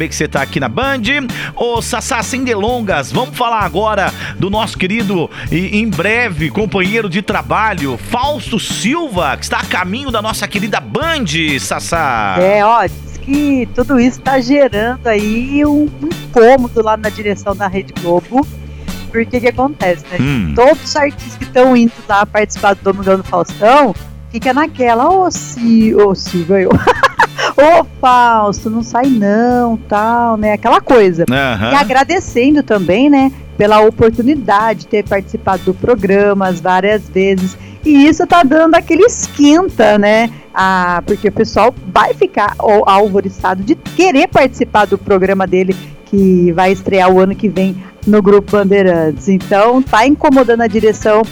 saber que você tá aqui na Band. Ô, Sassá, sem delongas, vamos falar agora do nosso querido e em breve companheiro de trabalho, Fausto Silva, que está a caminho da nossa querida Band, Sassá. É, ó, diz que tudo isso tá gerando aí um incômodo lá na direção da Rede Globo. Porque que acontece, né? Hum. Todos os artistas que estão indo lá participar do Domingão do Faustão, fica naquela, ô Si, ô Silva, eu. Ô Fausto, não sai não, tal, né? Aquela coisa. Aham. E agradecendo também, né, pela oportunidade de ter participado do programa várias vezes. E isso tá dando aquele esquenta, né? Ah, porque o pessoal vai ficar alvoriçado de querer participar do programa dele, que vai estrear o ano que vem no Grupo Bandeirantes. Então, tá incomodando a direção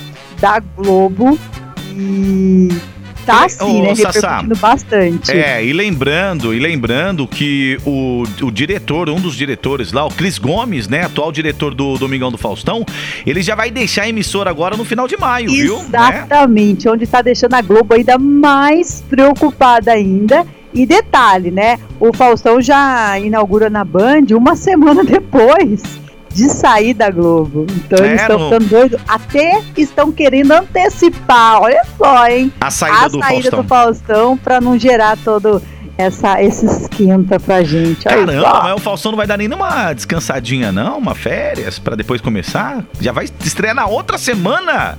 da Globo e tá Ô, assim, né? Sassá, bastante. É, e lembrando, e lembrando que o, o diretor, um dos diretores lá, o Cris Gomes, né, atual diretor do Domingão do Faustão, ele já vai deixar a emissora agora no final de maio, viu? Né? Exatamente, onde tá deixando a Globo ainda mais preocupada ainda. E detalhe, né? O Faustão já inaugura na Band uma semana depois de sair da Globo. Então eles É, estão no- ficando doidos. Até estão querendo antecipar, olha só, hein? A saída a do saída Faustão. do Faustão para não gerar todo essa, esse esquenta pra gente. Olha Caramba, só. mas o Faustão não vai dar nenhuma descansadinha, não? Uma férias pra depois começar? Já vai estrear na outra semana?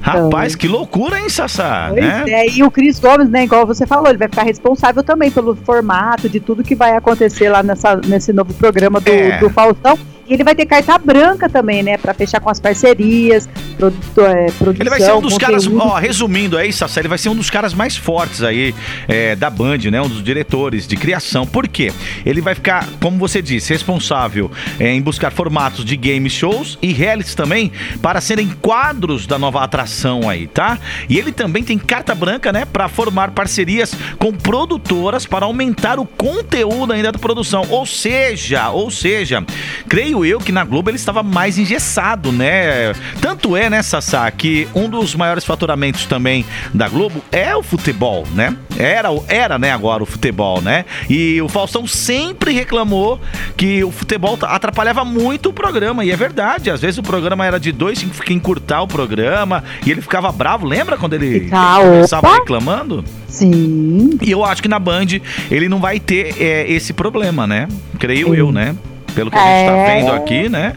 Rapaz, que loucura, hein, Sassá? Pois né? é, e o Cris Gomes, né, igual você falou, ele vai ficar responsável também pelo formato de tudo que vai acontecer lá nessa, nesse novo programa do, É. do Faustão. E ele vai ter carta branca também, né, pra fechar com as parcerias, produ é, produção, Ele vai ser um dos caras, conteúdo. ó, resumindo aí, Sassá, ele vai ser um dos caras mais fortes aí é, da Band, né? Um dos diretores de criação. Por quê? Ele vai ficar, como você disse, responsável é, em buscar formatos de game shows e realities também para serem quadros da nova atração aí, tá? E ele também tem carta branca, né? Para formar parcerias com produtoras para aumentar o conteúdo ainda da produção. Ou seja, ou seja, creio eu que na Globo ele estava mais engessado, né? Tanto é, né, Sassá, que um dos maiores faturamentos também da Globo é o futebol, né? Era, o- era né, agora o futebol, né? E o Faustão sempre reclamou que o futebol atrapalhava muito o programa, e é verdade. Às vezes o programa era de dois, tinha que encurtar o programa, e ele ficava bravo. Lembra quando ele começava opa. reclamando? Sim. E eu acho que na Band ele não vai ter é, esse problema, né? Creio Sim. eu, né? Pelo que a gente tá É. vendo aqui, né?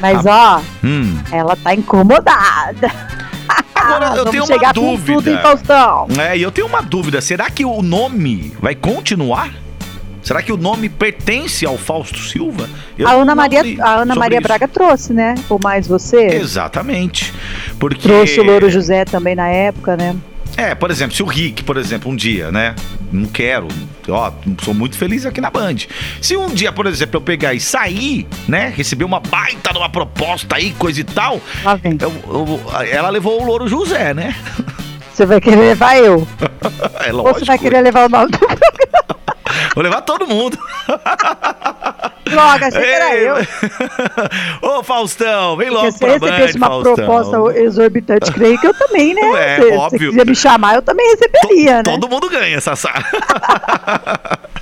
Mas, ó, Hum. ela tá incomodada. Agora, eu tenho uma dúvida. tudo, hein? É, e eu tenho uma dúvida. Será que o nome vai continuar? Será que o nome pertence ao Fausto Silva? Eu a Ana Maria, a Ana Maria isso. Braga trouxe, né? O Mais Você. Exatamente. Porque. Trouxe o Louro José também na época, né? É, por exemplo, se o Rick, por exemplo, um dia, né? Não quero, ó, sou muito feliz aqui na Band. Se um dia, por exemplo, eu pegar e sair, né? Receber uma baita de uma proposta aí, coisa e tal, Lá vem. eu- eu- ela levou o Louro José, né? Você vai querer levar eu? É Ou lógico. você vai querer levar o nome do Vou levar todo mundo. Droga, achei que era eu. Ô, Faustão, vem logo Porque se pra eu recebesse Band, uma Faustão. proposta exorbitante, creio que eu também, né? É, se, óbvio. Se quiser me chamar, eu também receberia, né? Todo mundo ganha, Sassá.